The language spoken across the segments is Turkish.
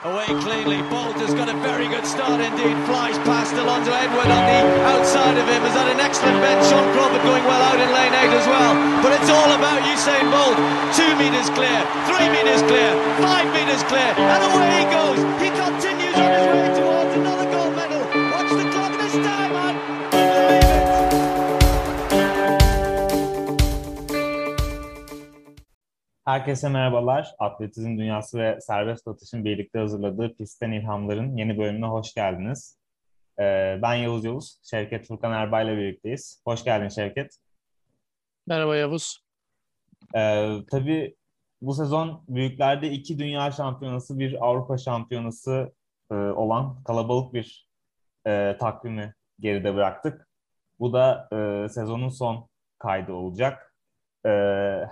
Away cleanly. Bolt has got a very good start indeed. Flies past Alonso Edward on the outside of him. Has had an excellent bend. Sean Crawford going well out in lane 8 as well. But it's all about Usain Bolt. Two metres clear, three metres clear, five metres clear. And away he goes. He continues Herkese merhabalar. Atletizm Dünyası ve Serbest Atış'ın birlikte hazırladığı Pistten İlhamların yeni bölümüne hoş geldiniz. Ee, ben Yavuz Yavuz, Şevket Furkan Erbay ile birlikteyiz. Hoş geldin Şevket. Merhaba Yavuz. Ee, tabii bu sezon büyüklerde iki dünya şampiyonası, bir Avrupa şampiyonası e, olan kalabalık bir e, takvimi geride bıraktık. Bu da e, sezonun son kaydı olacak. E,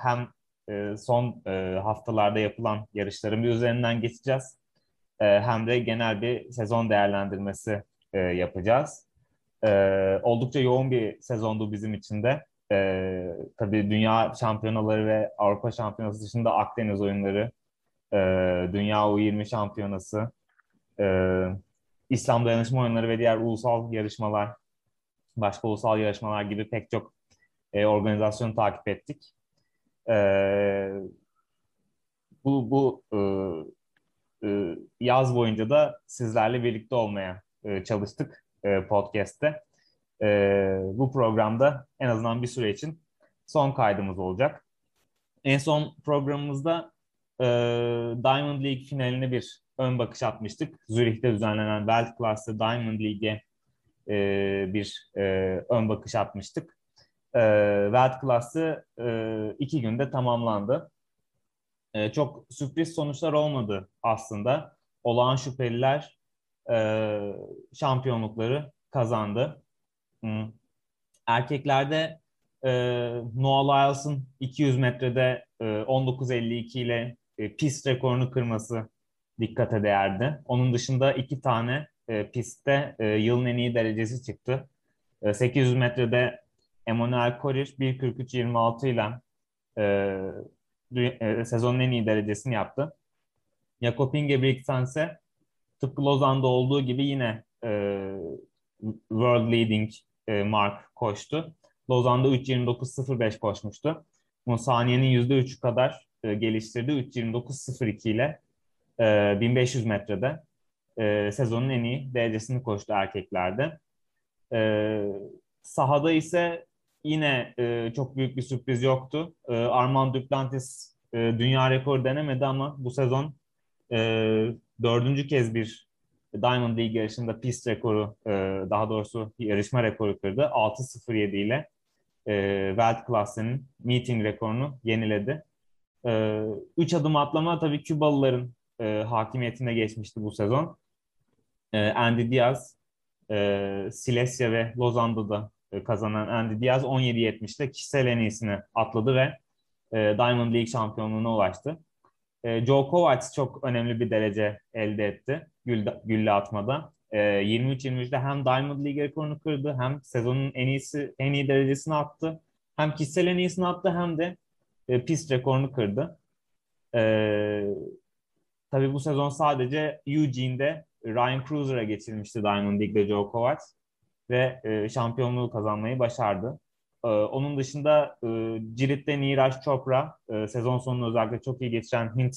hem e, son e, haftalarda yapılan yarışların bir üzerinden geçeceğiz. E, hem de genel bir sezon değerlendirmesi e, yapacağız. E, oldukça yoğun bir sezondu bizim için de. Tabii dünya şampiyonaları ve Avrupa şampiyonası dışında Akdeniz oyunları, e, Dünya U20 şampiyonası, İslam dayanışma oyunları ve diğer ulusal yarışmalar, başka ulusal yarışmalar gibi pek çok organizasyonu takip ettik. E, bu bu e, e, yaz boyunca da sizlerle birlikte olmaya e, çalıştık e, podcast'te. E, bu programda en azından bir süre için son kaydımız olacak. En son programımızda e, Diamond League finaline bir ön bakış atmıştık. Zürih'te düzenlenen World Class'ta Diamond League'e e, bir e, ön bakış atmıştık. E, World Class'ı e, iki günde tamamlandı. E, çok sürpriz sonuçlar olmadı aslında. Olağan şüpheliler e, şampiyonlukları kazandı. Hmm. Erkeklerde e, Noah Lyles'ın 200 metrede e, 19.52 ile e, pist rekorunu kırması dikkate değerdi. Onun dışında iki tane e, pistte e, yılın en iyi derecesi çıktı. E, 800 metrede Emmanuel Korir 1.43.26 ile e, e, sezonun en iyi derecesini yaptı. Jakob Ingebrigtsen ise tıpkı Lozan'da olduğu gibi yine e, world leading e, mark koştu. Lozan'da 3.29.05 koşmuştu. Bunu saniyenin %3'ü kadar e, geliştirdi. 3.29.02 ile e, 1500 metrede e, sezonun en iyi derecesini koştu erkeklerde. E, sahada ise yine e, çok büyük bir sürpriz yoktu. E, Armand Duplantis e, dünya rekoru denemedi ama bu sezon e, dördüncü kez bir Diamond League yarışında pist rekoru, e, daha doğrusu yarışma rekoru kırdı. 6.07 ile e, World Class'ın meeting rekorunu yeniledi. E, üç adım atlama tabii Kübalıların e, hakimiyetine geçmişti bu sezon. E, Andy Diaz, e, Silesia ve Lozan'da da kazanan Andy Diaz 17.70'te kişisel en iyisini atladı ve e, Diamond League şampiyonluğuna ulaştı. E, Joe Kovacs çok önemli bir derece elde etti gülle, gülle atmada. E, 23-23'te hem Diamond League rekorunu kırdı hem sezonun en iyisi en iyi derecesini attı. Hem kişisel en iyisini attı hem de e, pist rekorunu kırdı. E, tabii bu sezon sadece Eugene'de Ryan Cruiser'a geçilmişti Diamond League'de Joe Kovacs ve e, şampiyonluğu kazanmayı başardı. E, onun dışında e, Cirit'te Niraj Chopra e, sezon sonunu özellikle çok iyi geçiren Hint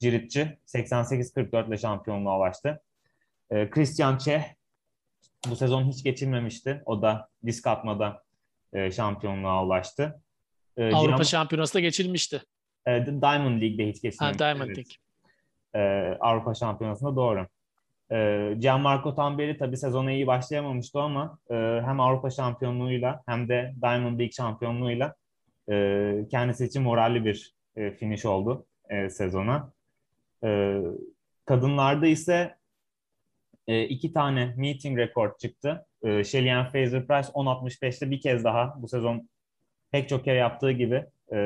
Ciritçi 88-44 ile şampiyonluğa ulaştı. E, Christian Çeh bu sezon hiç geçilmemişti. O da disk atmada e, şampiyonluğa ulaştı. E, Avrupa Cihan... Şampiyonası da geçilmişti. E, Diamond League'de hiç geçilmemişti. Ha, Diamond evet. League. E, Avrupa Şampiyonası'nda doğru. E, Gianmarco Tamberi tabii sezona iyi başlayamamıştı ama e, hem Avrupa şampiyonluğuyla hem de Diamond League şampiyonluğuyla e, kendisi için moralli bir e, finish oldu e, sezona. E, kadınlarda ise e, iki tane meeting rekord çıktı. E, Shelly Ann Fraser Price 10.65'te bir kez daha bu sezon pek çok kere yaptığı gibi e,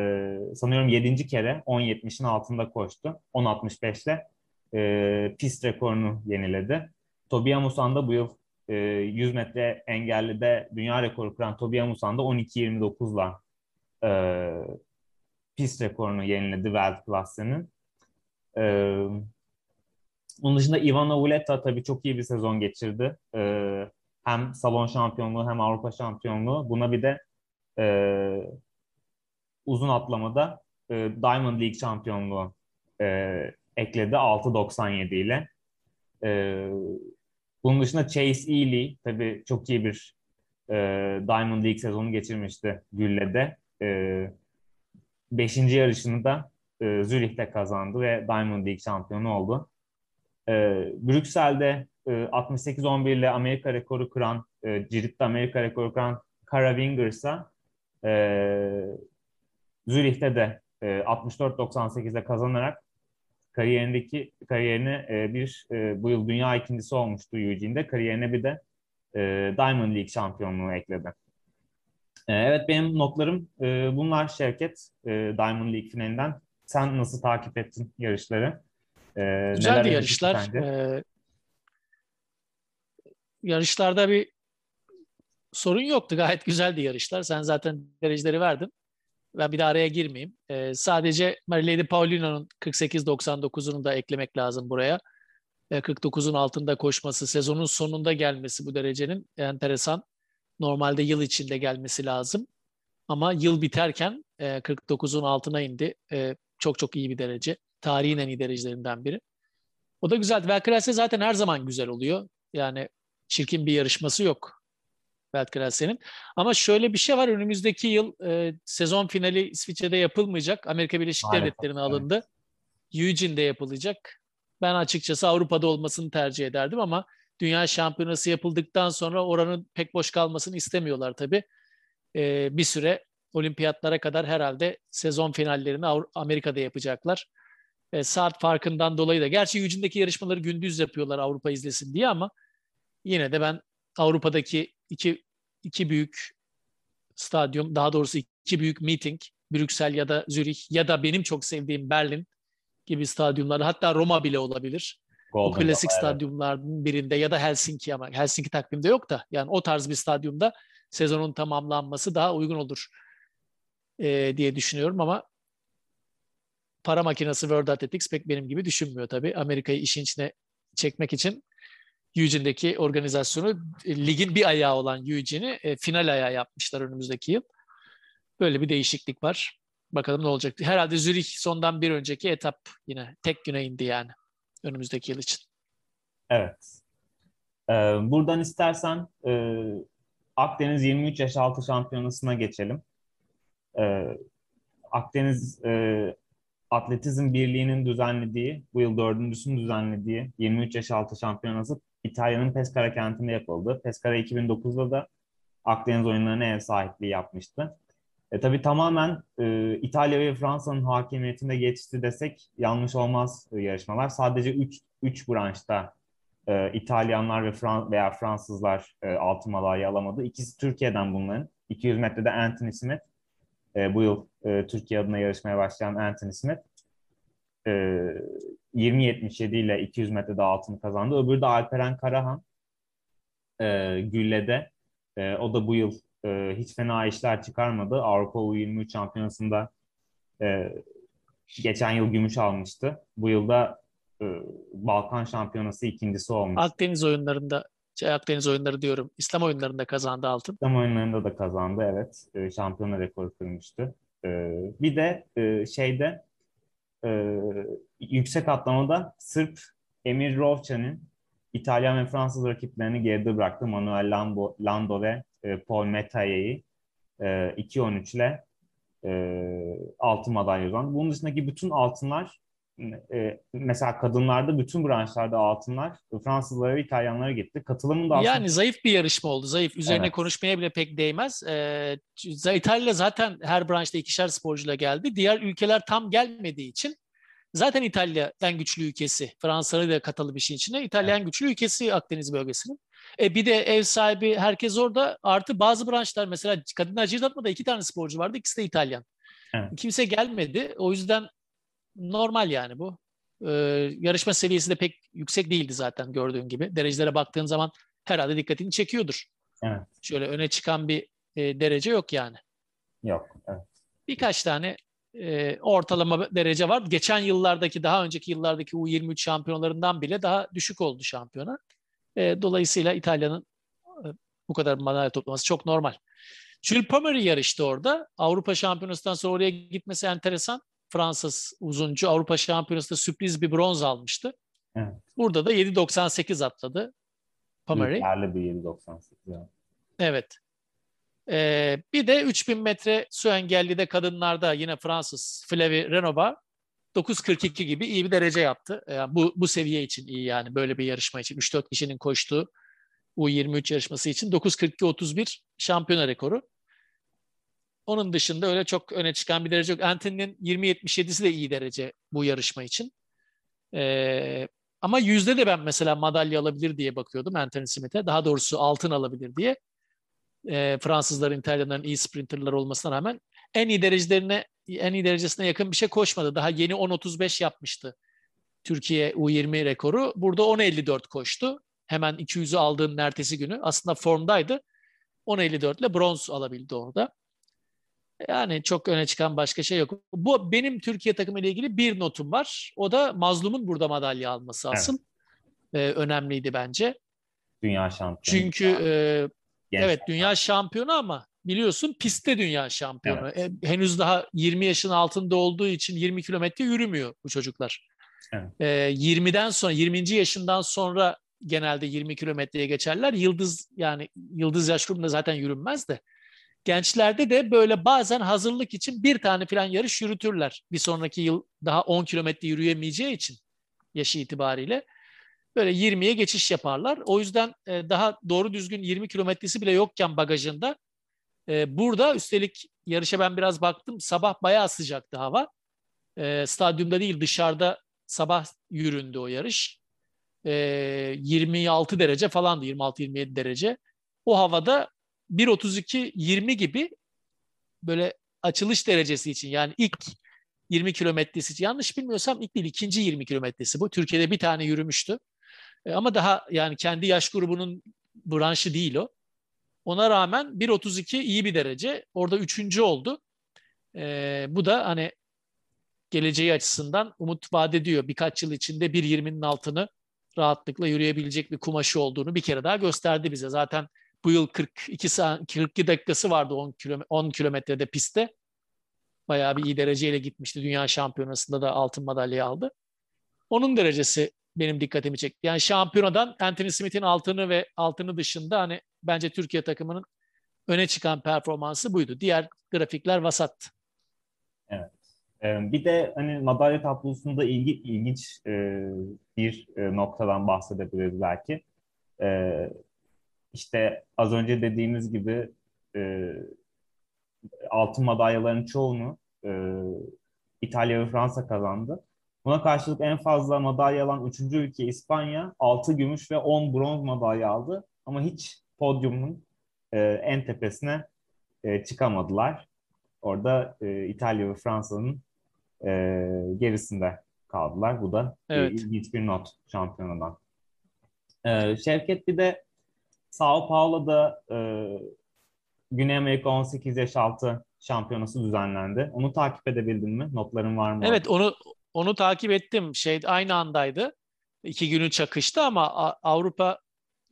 sanıyorum yedinci kere 10.70'in altında koştu. 10.65'le e, pist rekorunu yeniledi. Tobias Musan da bu yıl e, 100 metre engellide dünya rekoru kıran Tobias Musan da 12.29'la e, pist rekorunu yeniledi World Class'ının. E, Onun dışında Ivana Vuleta tabii çok iyi bir sezon geçirdi. E, hem salon şampiyonluğu hem Avrupa şampiyonluğu. Buna bir de e, uzun atlamada e, Diamond League şampiyonluğu e, ekledi 6.97 ile. E, bunun dışında Chase Ely tabii çok iyi bir e, Diamond League sezonu geçirmişti Gülle'de. E, beşinci yarışını da e, Zürih'te kazandı ve Diamond League şampiyonu oldu. E, Brüksel'de e, 68-11 ile Amerika rekoru kıran, e, Cirit'te Amerika rekoru kıran Kara Wingers'a e, Zürih'te de e, 64-98'de kazanarak kariyerindeki kariyerine e, bir e, bu yıl dünya ikincisi olmuştu Eugene'de. Kariyerine bir de e, Diamond League şampiyonluğu ekledi. E, evet benim notlarım e, bunlar Şevket e, Diamond League finalinden. Sen nasıl takip ettin yarışları? E, Güzeldi yarışlar. E, yarışlarda bir sorun yoktu. Gayet güzeldi yarışlar. Sen zaten dereceleri verdin. Ben bir de araya girmeyeyim. E, sadece Marilady Paulino'nun 48-99'unu da eklemek lazım buraya. E, 49'un altında koşması, sezonun sonunda gelmesi bu derecenin enteresan. Normalde yıl içinde gelmesi lazım. Ama yıl biterken e, 49'un altına indi. E, çok çok iyi bir derece. Tarihin en iyi derecelerinden biri. O da güzeldi. Velkras'e zaten her zaman güzel oluyor. Yani çirkin bir yarışması yok. Weltkrasse'nin. Ama şöyle bir şey var. Önümüzdeki yıl e, sezon finali İsviçre'de yapılmayacak. Amerika Birleşik Maalesef, Devletleri'ne evet. alındı. Eugene'de yapılacak. Ben açıkçası Avrupa'da olmasını tercih ederdim ama Dünya Şampiyonası yapıldıktan sonra oranın pek boş kalmasını istemiyorlar tabii. E, bir süre olimpiyatlara kadar herhalde sezon finallerini Amerika'da yapacaklar. E, saat farkından dolayı da. Gerçi Eugene'deki yarışmaları gündüz yapıyorlar Avrupa izlesin diye ama yine de ben Avrupa'daki iki, iki büyük stadyum, daha doğrusu iki büyük meeting, Brüksel ya da Zürih ya da benim çok sevdiğim Berlin gibi stadyumlar, hatta Roma bile olabilir. Golden o klasik Roma, stadyumların evet. birinde ya da Helsinki ama Helsinki takvimde yok da yani o tarz bir stadyumda sezonun tamamlanması daha uygun olur e, diye düşünüyorum ama para makinesi World Athletics pek benim gibi düşünmüyor tabii. Amerika'yı işin içine çekmek için Eugene'deki organizasyonu e, ligin bir ayağı olan Eugene'i e, final ayağı yapmışlar önümüzdeki yıl. Böyle bir değişiklik var. Bakalım ne olacak. Herhalde Zürih sondan bir önceki etap yine tek güne indi yani önümüzdeki yıl için. Evet. Ee, buradan istersen e, Akdeniz 23 yaş altı şampiyonasına geçelim. Ee, Akdeniz e, Atletizm Birliği'nin düzenlediği, bu yıl dördüncüsünün düzenlediği 23 yaş altı şampiyonası İtalya'nın Pescara kentinde yapıldı. Pescara 2009'da da Akdeniz oyunlarına ev sahipliği yapmıştı. E, tabii tamamen e, İtalya ve Fransa'nın hakimiyetinde geçti desek yanlış olmaz e, yarışmalar. Sadece 3 3 branşta e, İtalyanlar ve Fran veya Fransızlar e, altın madalyayı alamadı. İkisi Türkiye'den bunların. 200 metrede Anthony Smith, e, bu yıl e, Türkiye adına yarışmaya başlayan Anthony Smith. E, 20.77 ile 200 metrede altın kazandı. Öbürü de Alperen Karahan e, Gülle'de. E, o da bu yıl e, hiç fena işler çıkarmadı. Avrupa U23 şampiyonasında e, geçen yıl gümüş almıştı. Bu yılda e, Balkan şampiyonası ikincisi olmuş. Akdeniz oyunlarında şey, Akdeniz oyunları diyorum. İslam oyunlarında kazandı altın. İslam oyunlarında da kazandı evet. E, şampiyona rekoru kırmıştı. E, bir de e, şeyde e, yüksek atlamada Sırp Emir Rovca'nın İtalyan ve Fransız rakiplerini geride bıraktı. Manuel Lando, Lando ve e, Paul Metaye'yi e, 2-13 ile e, altın madalya. Bunun dışındaki bütün altınlar e, mesela kadınlarda bütün branşlarda altınlar Fransızlara ve İtalyanlara gitti. Katılımın da aslında... Yani zayıf bir yarışma oldu. Zayıf. Üzerine evet. konuşmaya bile pek değmez. Ee, İtalya zaten her branşta ikişer sporcuyla geldi. Diğer ülkeler tam gelmediği için zaten İtalya en güçlü ülkesi. Fransa'yı da katılı bir şey içine. İtalya en güçlü ülkesi Akdeniz bölgesinin. E bir de ev sahibi herkes orada. Artı bazı branşlar mesela kadınlar cirit atmada iki tane sporcu vardı. İkisi de İtalyan. Evet. Kimse gelmedi. O yüzden normal yani bu. Ee, yarışma seviyesi de pek yüksek değildi zaten gördüğün gibi. Derecelere baktığın zaman herhalde dikkatini çekiyordur. Evet. Şöyle öne çıkan bir e, derece yok yani. Yok. Evet. Birkaç tane e, ortalama derece var. Geçen yıllardaki, daha önceki yıllardaki U23 şampiyonlarından bile daha düşük oldu şampiyona. E, dolayısıyla İtalya'nın e, bu kadar madalya toplaması çok normal. Jules Pommery yarıştı orada. Avrupa Şampiyonası'ndan sonra oraya gitmesi enteresan. Fransız uzuncu Avrupa Şampiyonası'nda sürpriz bir bronz almıştı. Evet. Burada da 7.98 atladı Pommery. Yerli bir 7.98. Yani. Evet. Ee, bir de 3000 metre su engellide kadınlarda yine Fransız Flavie Renova 9.42 gibi iyi bir derece yaptı. Yani bu, bu seviye için iyi yani böyle bir yarışma için. 3-4 kişinin koştuğu U23 yarışması için 9.42-31 şampiyona rekoru. Onun dışında öyle çok öne çıkan bir derece yok. Anthony'nin 20.77'si de iyi derece bu yarışma için. Ee, ama yüzde de ben mesela madalya alabilir diye bakıyordum Anthony Smith'e. Daha doğrusu altın alabilir diye. Ee, Fransızların, İtalyanların iyi sprinterler olmasına rağmen en iyi derecelerine en iyi derecesine yakın bir şey koşmadı. Daha yeni 10.35 yapmıştı. Türkiye U20 rekoru. Burada 10.54 koştu. Hemen 200'ü aldığının ertesi günü. Aslında formdaydı. 10.54 ile bronz alabildi orada. Yani çok öne çıkan başka şey yok. Bu benim Türkiye takımı ile ilgili bir notum var. O da Mazlum'un burada madalya alması asıl. Evet. Ee, önemliydi bence. Dünya şampiyonu. Çünkü e, evet dünya şampiyonu ama biliyorsun pistte dünya şampiyonu. Evet. E, henüz daha 20 yaşın altında olduğu için 20 kilometre yürümüyor bu çocuklar. Evet. E, 20'den sonra 20. yaşından sonra genelde 20 kilometreye geçerler. Yıldız yani yıldız yaş grubunda zaten yürünmez de. Gençlerde de böyle bazen hazırlık için bir tane falan yarış yürütürler. Bir sonraki yıl daha 10 kilometre yürüyemeyeceği için yaşı itibariyle. Böyle 20'ye geçiş yaparlar. O yüzden daha doğru düzgün 20 kilometresi bile yokken bagajında burada üstelik yarışa ben biraz baktım. Sabah bayağı sıcaktı hava. Stadyumda değil dışarıda sabah yüründü o yarış. 26 derece falandı 26-27 derece. O havada 1.32-20 gibi böyle açılış derecesi için yani ilk 20 kilometresi yanlış bilmiyorsam ilk değil ikinci 20 kilometresi bu. Türkiye'de bir tane yürümüştü. E, ama daha yani kendi yaş grubunun branşı değil o. Ona rağmen 1.32 iyi bir derece. Orada üçüncü oldu. E, bu da hani geleceği açısından umut vaat ediyor. Birkaç yıl içinde 1.20'nin altını rahatlıkla yürüyebilecek bir kumaşı olduğunu bir kere daha gösterdi bize. Zaten bu yıl 42 42 dakikası vardı 10 kilometre 10 kilometrede pistte. Bayağı bir iyi dereceyle gitmişti. Dünya Şampiyonası'nda da altın madalyayı aldı. Onun derecesi benim dikkatimi çekti. Yani şampiyonadan Anthony Smith'in altını ve altını dışında hani bence Türkiye takımının öne çıkan performansı buydu. Diğer grafikler vasat. Evet. Ee, bir de hani madalya tablosunda ilgi, ilginç e, bir e, noktadan bahsedebiliriz belki. E, işte az önce dediğimiz gibi e, altın madalyaların çoğunu e, İtalya ve Fransa kazandı. Buna karşılık en fazla madalya alan üçüncü ülke İspanya. 6 gümüş ve 10 bronz madalya aldı. Ama hiç podyumun e, en tepesine e, çıkamadılar. Orada e, İtalya ve Fransa'nın e, gerisinde kaldılar. Bu da evet. e, ilginç bir not şampiyonadan. E, Şevket bir de Sao Paulo'da e, Güney Amerika 18 yaş altı şampiyonası düzenlendi. Onu takip edebildin mi? Notların var mı? Evet onu onu takip ettim. Şey aynı andaydı. İki günü çakıştı ama Avrupa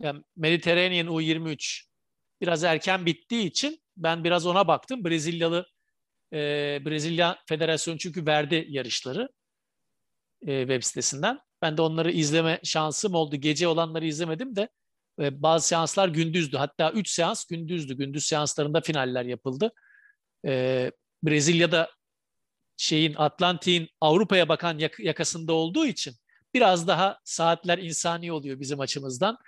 yani Mediterranean U23 biraz erken bittiği için ben biraz ona baktım. Brezilyalı e, Brezilya Federasyonu çünkü verdi yarışları e, web sitesinden. Ben de onları izleme şansım oldu. Gece olanları izlemedim de bazı seanslar gündüzdü. Hatta 3 seans gündüzdü. Gündüz seanslarında finaller yapıldı. E, Brezilya'da şeyin Atlantik'in Avrupa'ya bakan yak- yakasında olduğu için biraz daha saatler insani oluyor bizim açımızdan.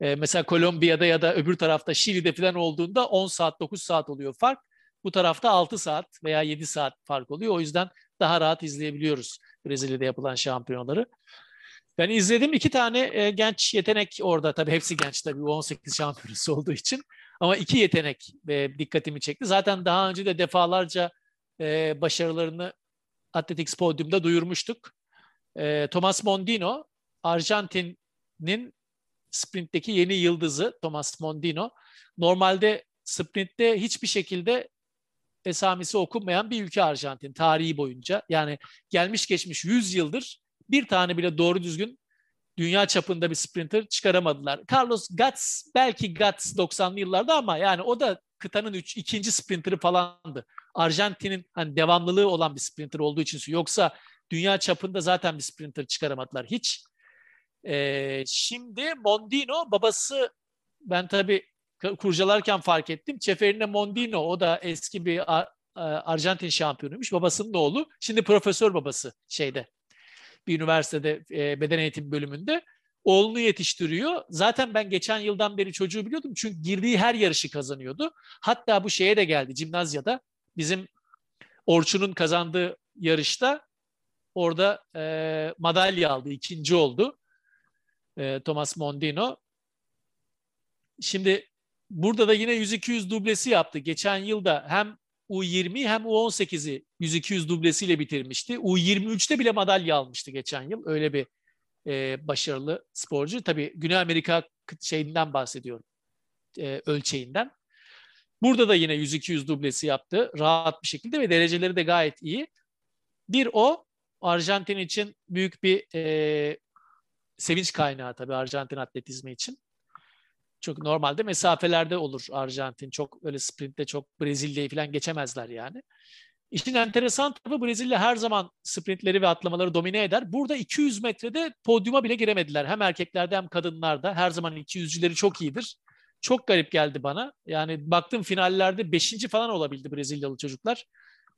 E, mesela Kolombiya'da ya da öbür tarafta Şili'de falan olduğunda 10 saat 9 saat oluyor fark. Bu tarafta 6 saat veya 7 saat fark oluyor. O yüzden daha rahat izleyebiliyoruz Brezilya'da yapılan şampiyonaları. Ben izledim iki tane e, genç yetenek orada tabii hepsi genç tabii 18 şampiyonası olduğu için ama iki yetenek e, dikkatimi çekti. Zaten daha önce de defalarca e, başarılarını Athletics Podium'da duyurmuştuk. E, Thomas Mondino Arjantin'in sprintteki yeni yıldızı Thomas Mondino. Normalde sprintte hiçbir şekilde esamesi okunmayan bir ülke Arjantin tarihi boyunca. Yani gelmiş geçmiş 100 yıldır bir tane bile doğru düzgün dünya çapında bir sprinter çıkaramadılar. Carlos Gats belki Gats 90'lı yıllarda ama yani o da kıtanın üç, ikinci sprinterı falandı. Arjantin'in hani devamlılığı olan bir sprinter olduğu için yoksa dünya çapında zaten bir sprinter çıkaramadılar hiç. Ee, şimdi Mondino babası ben tabii kurcalarken fark ettim. Ceferino Mondino o da eski bir Arjantin şampiyonuymuş. Babasının oğlu. Şimdi profesör babası şeyde bir üniversitede e, beden eğitim bölümünde. Oğlunu yetiştiriyor. Zaten ben geçen yıldan beri çocuğu biliyordum. Çünkü girdiği her yarışı kazanıyordu. Hatta bu şeye de geldi Cimnazya'da. Bizim Orçun'un kazandığı yarışta orada e, madalya aldı. ikinci oldu. E, Thomas Mondino. Şimdi burada da yine 100-200 dublesi yaptı. Geçen yılda hem U20 hem U18'i 100-200 dublesiyle bitirmişti. U23'te bile madalya almıştı geçen yıl. Öyle bir e, başarılı sporcu. Tabii Güney Amerika şeyinden bahsediyorum. E, ölçeğinden. Burada da yine 100-200 dublesi yaptı. Rahat bir şekilde ve dereceleri de gayet iyi. Bir o Arjantin için büyük bir e, sevinç kaynağı tabii Arjantin atletizmi için. Çok normalde mesafelerde olur Arjantin. Çok öyle sprintte çok Brezilya'yı falan geçemezler yani. İşin enteresan tarafı Brezilya her zaman sprintleri ve atlamaları domine eder. Burada 200 metrede podyuma bile giremediler. Hem erkeklerde hem kadınlarda. Her zaman 200'cüleri çok iyidir. Çok garip geldi bana. Yani baktım finallerde 5. falan olabildi Brezilyalı çocuklar.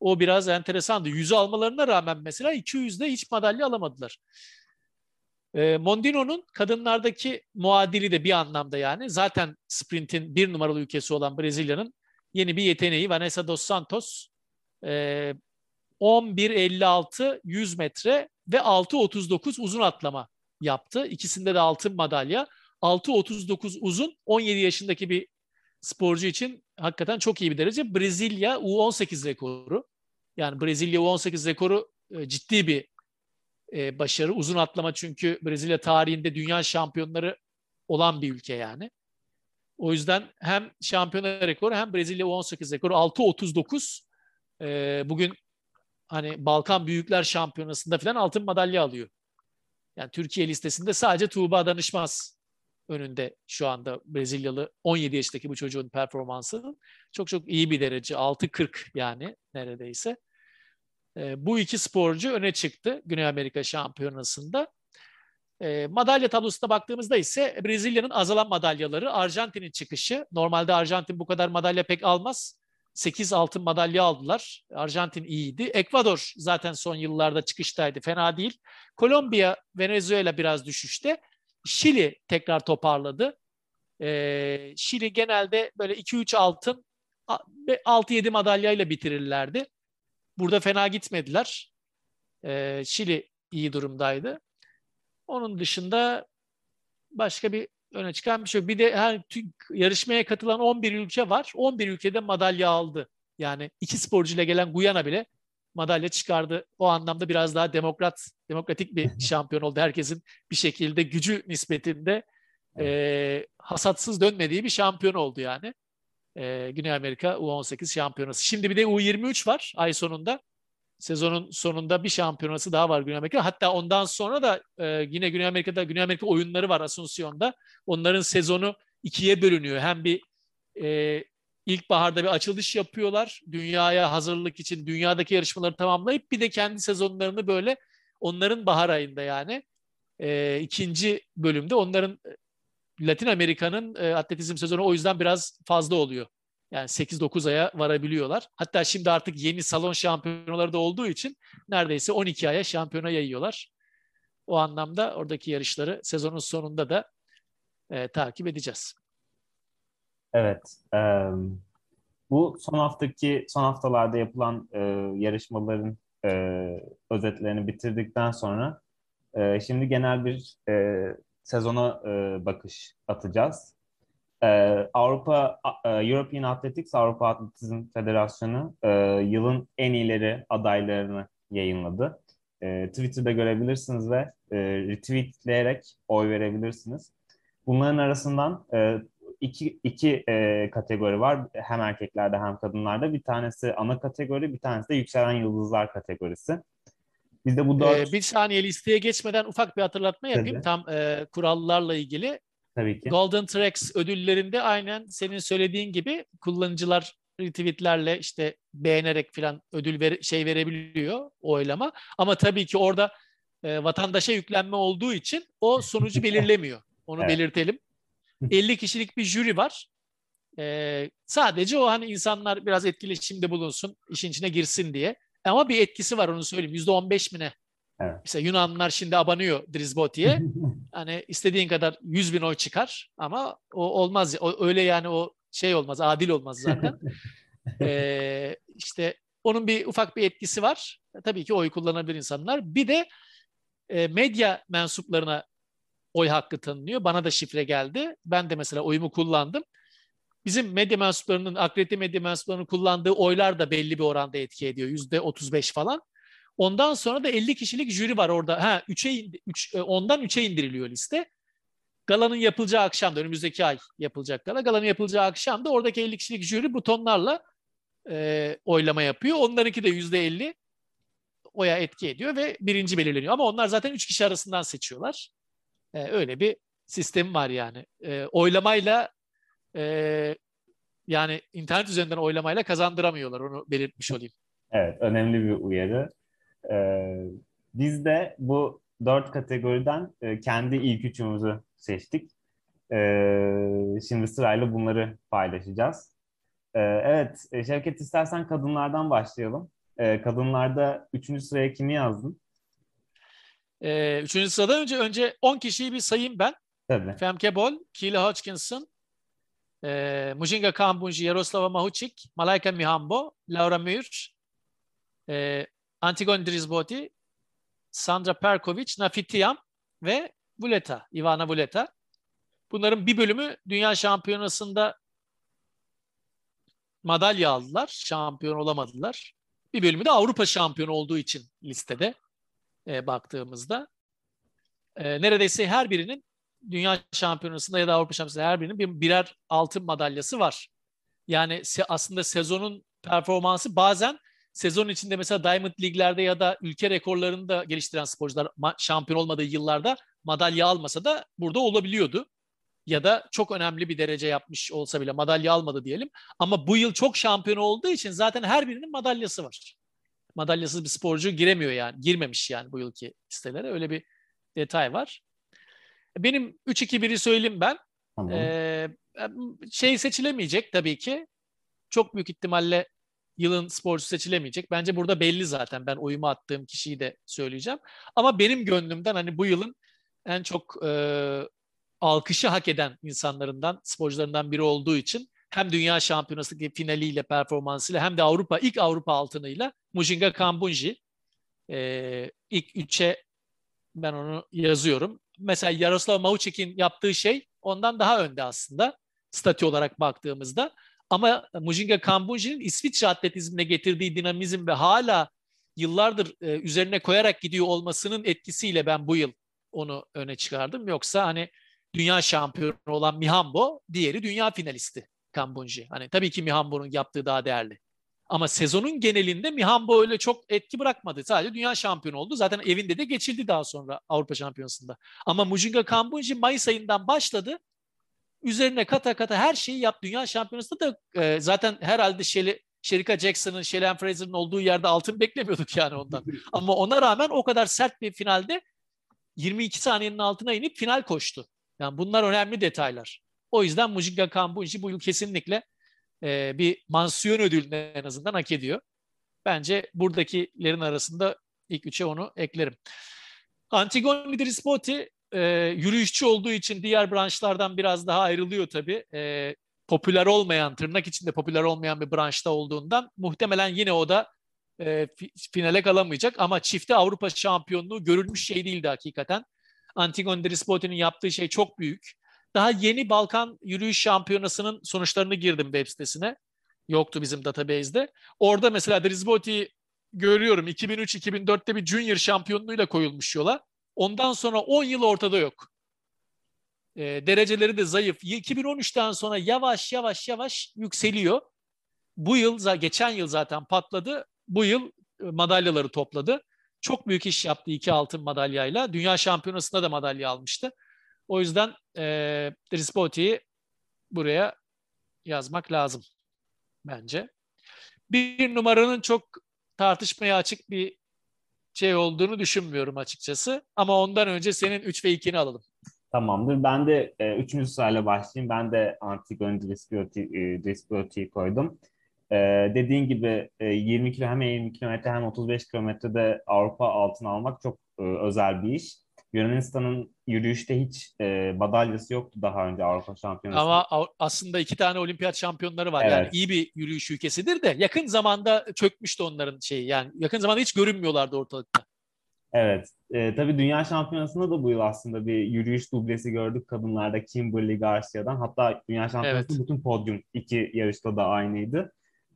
O biraz enteresandı. Yüzü almalarına rağmen mesela 200'de hiç madalya alamadılar. E, Mondino'nun kadınlardaki muadili de bir anlamda yani zaten sprintin bir numaralı ülkesi olan Brezilya'nın yeni bir yeteneği Vanessa Dos Santos e, 11.56 100 metre ve 6.39 uzun atlama yaptı. İkisinde de altın madalya. 6.39 uzun 17 yaşındaki bir sporcu için hakikaten çok iyi bir derece. Brezilya U18 rekoru. Yani Brezilya U18 rekoru e, ciddi bir e, başarı. Uzun atlama çünkü Brezilya tarihinde dünya şampiyonları olan bir ülke yani. O yüzden hem şampiyonlar rekoru hem Brezilya 18 rekoru 6.39 e, bugün hani Balkan Büyükler Şampiyonası'nda falan altın madalya alıyor. Yani Türkiye listesinde sadece Tuğba Danışmaz önünde şu anda Brezilyalı 17 yaşındaki bu çocuğun performansı çok çok iyi bir derece. 6.40 yani neredeyse. E, bu iki sporcu öne çıktı Güney Amerika Şampiyonası'nda. E, madalya tablosuna baktığımızda ise Brezilya'nın azalan madalyaları, Arjantin'in çıkışı. Normalde Arjantin bu kadar madalya pek almaz. 8 altın madalya aldılar. Arjantin iyiydi. Ekvador zaten son yıllarda çıkıştaydı. Fena değil. Kolombiya, Venezuela biraz düşüşte. Şili tekrar toparladı. Ee, Şili genelde böyle 2-3 altın 6-7 madalyayla bitirirlerdi. Burada fena gitmediler. Ee, Şili iyi durumdaydı. Onun dışında başka bir öne çıkan bir şey. Bir de yani yarışmaya katılan 11 ülke var. 11 ülkede madalya aldı. Yani iki sporcuyla gelen Guyana bile madalya çıkardı. O anlamda biraz daha demokrat, demokratik bir şampiyon oldu. Herkesin bir şekilde gücü nispetinde e, hasatsız dönmediği bir şampiyon oldu yani e, Güney Amerika U18 şampiyonası. Şimdi bir de U23 var ay sonunda. Sezonun sonunda bir şampiyonası daha var Güney Amerika. Hatta ondan sonra da e, yine Güney Amerika'da Güney Amerika oyunları var Asuncion'da. Onların sezonu ikiye bölünüyor. Hem bir e, ilkbaharda bir açılış yapıyorlar. Dünyaya hazırlık için dünyadaki yarışmaları tamamlayıp bir de kendi sezonlarını böyle onların bahar ayında yani e, ikinci bölümde onların Latin Amerika'nın e, atletizm sezonu o yüzden biraz fazla oluyor. Yani 8-9 aya varabiliyorlar. Hatta şimdi artık yeni salon şampiyonaları da olduğu için neredeyse 12 aya şampiyona yayıyorlar. O anlamda oradaki yarışları sezonun sonunda da e, takip edeceğiz. Evet. E, bu son haftaki son haftalarda yapılan e, yarışmaların e, özetlerini bitirdikten sonra e, şimdi genel bir e, sezona e, bakış atacağız. E, Avrupa e, European Athletics Avrupa Atletizm Federasyonu e, yılın en iyileri adaylarını yayınladı. E, Twitter'da görebilirsiniz ve e, retweetleyerek oy verebilirsiniz. Bunların arasından e, iki, iki e, kategori var. Hem erkeklerde hem kadınlarda. Bir tanesi ana kategori, bir tanesi de yükselen yıldızlar kategorisi. Biz de bu dört... Ee, bir saniye listeye geçmeden ufak bir hatırlatma yapayım. Tabii. Tam e, kurallarla ilgili. Tabii ki. Golden Tracks ödüllerinde aynen senin söylediğin gibi kullanıcılar retweetlerle işte beğenerek falan ödül ver, şey verebiliyor oylama. Ama tabii ki orada e, vatandaşa yüklenme olduğu için o sonucu belirlemiyor. Onu evet. belirtelim. 50 kişilik bir jüri var. E, sadece o hani insanlar biraz etkileşimde bulunsun, işin içine girsin diye. Ama bir etkisi var onu söyleyeyim. Yüzde on beş mi ne? Evet. Mesela Yunanlılar şimdi abanıyor Drizboti'ye. hani istediğin kadar 100 bin oy çıkar ama o olmaz. O, öyle yani o şey olmaz, adil olmaz zaten. ee, işte onun bir ufak bir etkisi var. Tabii ki oy kullanabilir insanlar. Bir de e, medya mensuplarına oy hakkı tanınıyor. Bana da şifre geldi. Ben de mesela oyumu kullandım. Bizim medya mensuplarının, akredite medya mensuplarının kullandığı oylar da belli bir oranda etki ediyor. Yüzde 35 falan. Ondan sonra da 50 kişilik jüri var orada. Ha 3'e 3 ondan 3'e indiriliyor liste. Galanın yapılacağı akşam da önümüzdeki ay yapılacak gala. Galanın yapılacağı akşam da oradaki 50 kişilik jüri butonlarla e, oylama yapıyor. Onlarınki de yüzde 50 oya etki ediyor ve birinci belirleniyor. Ama onlar zaten üç kişi arasından seçiyorlar. E, öyle bir sistem var yani. E, oylamayla e, yani internet üzerinden oylamayla kazandıramıyorlar. Onu belirtmiş olayım. Evet, önemli bir uyarı. Ee, biz de bu dört kategoriden e, kendi ilk üçümüzü seçtik. Ee, şimdi sırayla bunları paylaşacağız. Ee, evet, e, Şevket istersen kadınlardan başlayalım. Ee, kadınlarda üçüncü sıraya kimi yazdın? Ee, üçüncü sırada önce önce 10 kişiyi bir sayayım ben. Tabii. Femke Bol, Keely Hodgkinson, e, Mujinga Kambunji, Yaroslava Mahuchik, Malaika Mihambo, Laura Mühr, e, Antigone Drizboti, Sandra Perkovic, Nafitiyam ve Vuleta, Ivana Vuleta. Bunların bir bölümü Dünya Şampiyonası'nda madalya aldılar. Şampiyon olamadılar. Bir bölümü de Avrupa şampiyonu olduğu için listede e, baktığımızda. E, neredeyse her birinin Dünya Şampiyonası'nda ya da Avrupa Şampiyonası'nda her birinin bir, birer altın madalyası var. Yani se, aslında sezonun performansı bazen sezon içinde mesela Diamond Liglerde ya da ülke rekorlarını da geliştiren sporcular şampiyon olmadığı yıllarda madalya almasa da burada olabiliyordu. Ya da çok önemli bir derece yapmış olsa bile madalya almadı diyelim. Ama bu yıl çok şampiyon olduğu için zaten her birinin madalyası var. Madalyasız bir sporcu giremiyor yani. Girmemiş yani bu yılki listelere. Öyle bir detay var. Benim 3-2-1'i söyleyeyim ben. Tamam. Ee, şey seçilemeyecek tabii ki. Çok büyük ihtimalle yılın sporcusu seçilemeyecek. Bence burada belli zaten. Ben oyumu attığım kişiyi de söyleyeceğim. Ama benim gönlümden hani bu yılın en çok e, alkışı hak eden insanlarından, sporcularından biri olduğu için hem Dünya Şampiyonası finaliyle, performansıyla hem de Avrupa, ilk Avrupa altınıyla Mujinga Kambunji e, ilk üçe ben onu yazıyorum. Mesela Yaroslav Mahuçik'in yaptığı şey ondan daha önde aslında statü olarak baktığımızda. Ama Mujinga Kambunji'nin İsviçre atletizmine getirdiği dinamizm ve hala yıllardır e, üzerine koyarak gidiyor olmasının etkisiyle ben bu yıl onu öne çıkardım. Yoksa hani dünya şampiyonu olan Mihambo, diğeri dünya finalisti Kambunji. Hani tabii ki Mihambo'nun yaptığı daha değerli. Ama sezonun genelinde Mihambo öyle çok etki bırakmadı. Sadece dünya şampiyonu oldu. Zaten evinde de geçildi daha sonra Avrupa Şampiyonası'nda. Ama Mujinga Kambunji Mayıs ayından başladı. Üzerine kata kata her şeyi yap. Dünya Şampiyonası'nda da e, zaten herhalde Şeli, Sherika Jackson'ın, Shelley Fraser'ın olduğu yerde altın beklemiyorduk yani ondan. Ama ona rağmen o kadar sert bir finalde 22 saniyenin altına inip final koştu. Yani bunlar önemli detaylar. O yüzden Mujinga Kambunji bu yıl kesinlikle e, bir mansiyon ödülünü en azından hak ediyor. Bence buradakilerin arasında ilk üçe onu eklerim. Antigone Dirispoti e, yürüyüşçü olduğu için diğer branşlardan biraz daha ayrılıyor tabii. E, popüler olmayan, tırnak içinde popüler olmayan bir branşta olduğundan muhtemelen yine o da e, finale kalamayacak. Ama çifte Avrupa şampiyonluğu görülmüş şey değildi hakikaten. Antigone Drisboti'nin yaptığı şey çok büyük. Daha yeni Balkan Yürüyüş Şampiyonası'nın sonuçlarını girdim web sitesine. Yoktu bizim database'de. Orada mesela Drisboti görüyorum 2003-2004'te bir junior şampiyonluğuyla koyulmuş yola. Ondan sonra 10 yıl ortada yok. E, dereceleri de zayıf. 2013'ten sonra yavaş yavaş yavaş yükseliyor. Bu yıl, geçen yıl zaten patladı. Bu yıl e, madalyaları topladı. Çok büyük iş yaptı iki altın madalyayla. Dünya şampiyonasında da madalya almıştı. O yüzden e, Drispoti'yi buraya yazmak lazım bence. Bir numaranın çok tartışmaya açık bir şey olduğunu düşünmüyorum açıkçası. Ama ondan önce senin 3 ve 2'ni alalım. Tamamdır. Ben de e, üçüncü sırayla başlayayım. Ben de Antigone Drispoti'yi koydum. E, dediğin gibi e, 20 kilo hem 20 kilometre hem 35 kilometrede Avrupa altın almak çok e, özel bir iş. Yunanistan'ın yürüyüşte hiç e, madalyası yoktu daha önce Avrupa Şampiyonası. Ama aslında iki tane olimpiyat şampiyonları var. Evet. Yani iyi bir yürüyüş ülkesidir de yakın zamanda çökmüştü onların şeyi. Yani yakın zamanda hiç görünmüyorlardı ortalıkta. Evet. E, tabii Dünya Şampiyonası'nda da bu yıl aslında bir yürüyüş dublesi gördük kadınlarda Kimberly Garcia'dan. Hatta Dünya Şampiyonası evet. bütün podyum iki yarışta da aynıydı.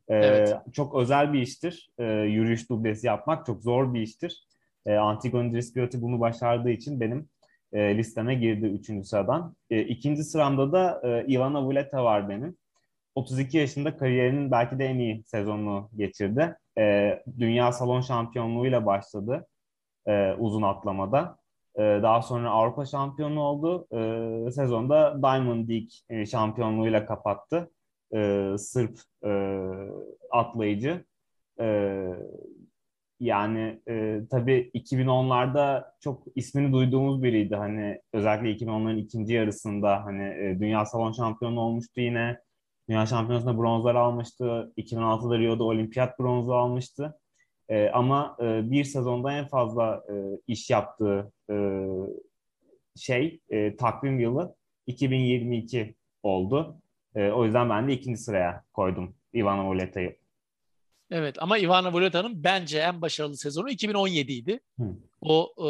E, evet. Çok özel bir iştir. E, yürüyüş dublesi yapmak çok zor bir iştir. E, Antigone Driscollati bunu başardığı için benim e, listeme girdi üçüncü sıradan. E, ikinci sıramda da e, Ivana Vuleta var benim. 32 yaşında kariyerinin belki de en iyi sezonunu geçirdi. E, Dünya Salon Şampiyonluğuyla başladı e, uzun atlamada. E, daha sonra Avrupa şampiyonu oldu. E, sezonda Diamond League e, şampiyonluğuyla kapattı. E, Sırp e, atlayıcı. E, yani e, tabii 2010'larda çok ismini duyduğumuz biriydi. Hani özellikle 2010'ların ikinci yarısında hani e, dünya salon şampiyonu olmuştu yine. Dünya şampiyonasında bronzlar almıştı. 2006'da Rio'da olimpiyat bronzu almıştı. E, ama e, bir sezonda en fazla e, iş yaptığı e, şey e, takvim yılı 2022 oldu. E, o yüzden ben de ikinci sıraya koydum Ivana Voleta'yı. Evet ama Ivana Voleta'nın bence en başarılı sezonu 2017 idi. O e,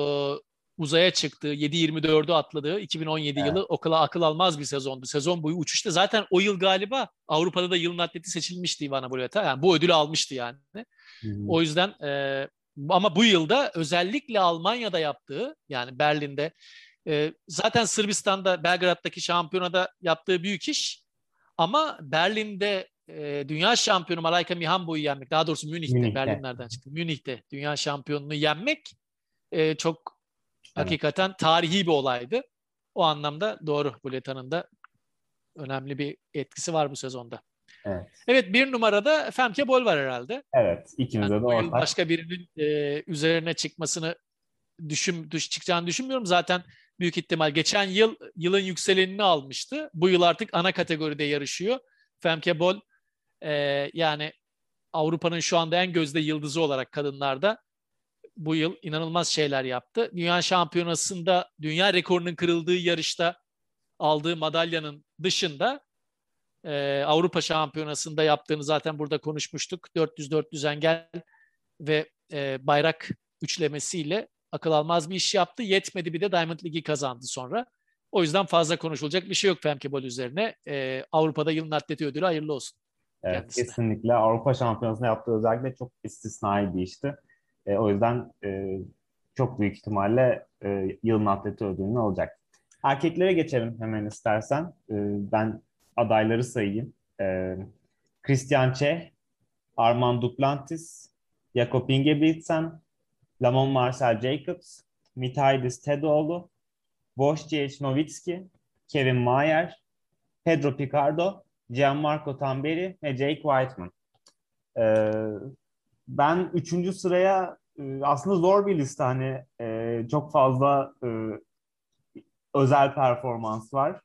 uzaya çıktığı, 7-24'ü atladığı 2017 evet. yılı okula akıl almaz bir sezondu. Sezon boyu uçuştu. Zaten o yıl galiba Avrupa'da da yılın atleti seçilmişti Ivana Voleta. Yani bu ödülü almıştı yani. Hı. O yüzden e, ama bu yılda özellikle Almanya'da yaptığı yani Berlin'de e, zaten Sırbistan'da Belgrad'daki şampiyonada yaptığı büyük iş ama Berlin'de e, dünya şampiyonu Malayka Mihambo'yu yenmek, daha doğrusu Münih'te, Münih'te. Berlinlerden çıktı. Münih'te dünya şampiyonunu yenmek e, çok evet. hakikaten tarihi bir olaydı. O anlamda doğru Buletan'ın da önemli bir etkisi var bu sezonda. Evet. Evet bir numarada Femke Bol var herhalde. Evet ikimize yani de ortak. Başka birinin e, üzerine çıkmasını düşün, düş, çıkacağını düşünmüyorum. Zaten büyük ihtimal geçen yıl yılın yükselenini almıştı. Bu yıl artık ana kategoride yarışıyor. Femke Bol e, yani Avrupa'nın şu anda en gözde yıldızı olarak kadınlarda bu yıl inanılmaz şeyler yaptı. Dünya şampiyonasında dünya rekorunun kırıldığı yarışta aldığı madalyanın dışında e, Avrupa şampiyonasında yaptığını zaten burada konuşmuştuk. 400-400 engel ve e, bayrak üçlemesiyle akıl almaz bir iş yaptı. Yetmedi bir de Diamond Ligi kazandı sonra. O yüzden fazla konuşulacak bir şey yok Femke Bol üzerine. E, Avrupa'da yılın atleti ödülü hayırlı olsun. Evet, kendisine. kesinlikle. Avrupa Şampiyonası'nda yaptığı özellikle çok istisnai bir işti. E, o yüzden e, çok büyük ihtimalle e, yılın atleti ödülünü alacak. Erkeklere geçelim hemen istersen. E, ben adayları sayayım. E, Christian Çeh, Armand Duplantis, Jakob Ingebrigtsen, Lamon Marcel Jacobs, Mitaidis Tedoğlu, Wojciech Nowicki, Kevin Mayer, Pedro Picardo, Gianmarco Tamberi ve Jake Whiteman. Ee, ben üçüncü sıraya e, aslında zor bir liste hani e, çok fazla e, özel performans var.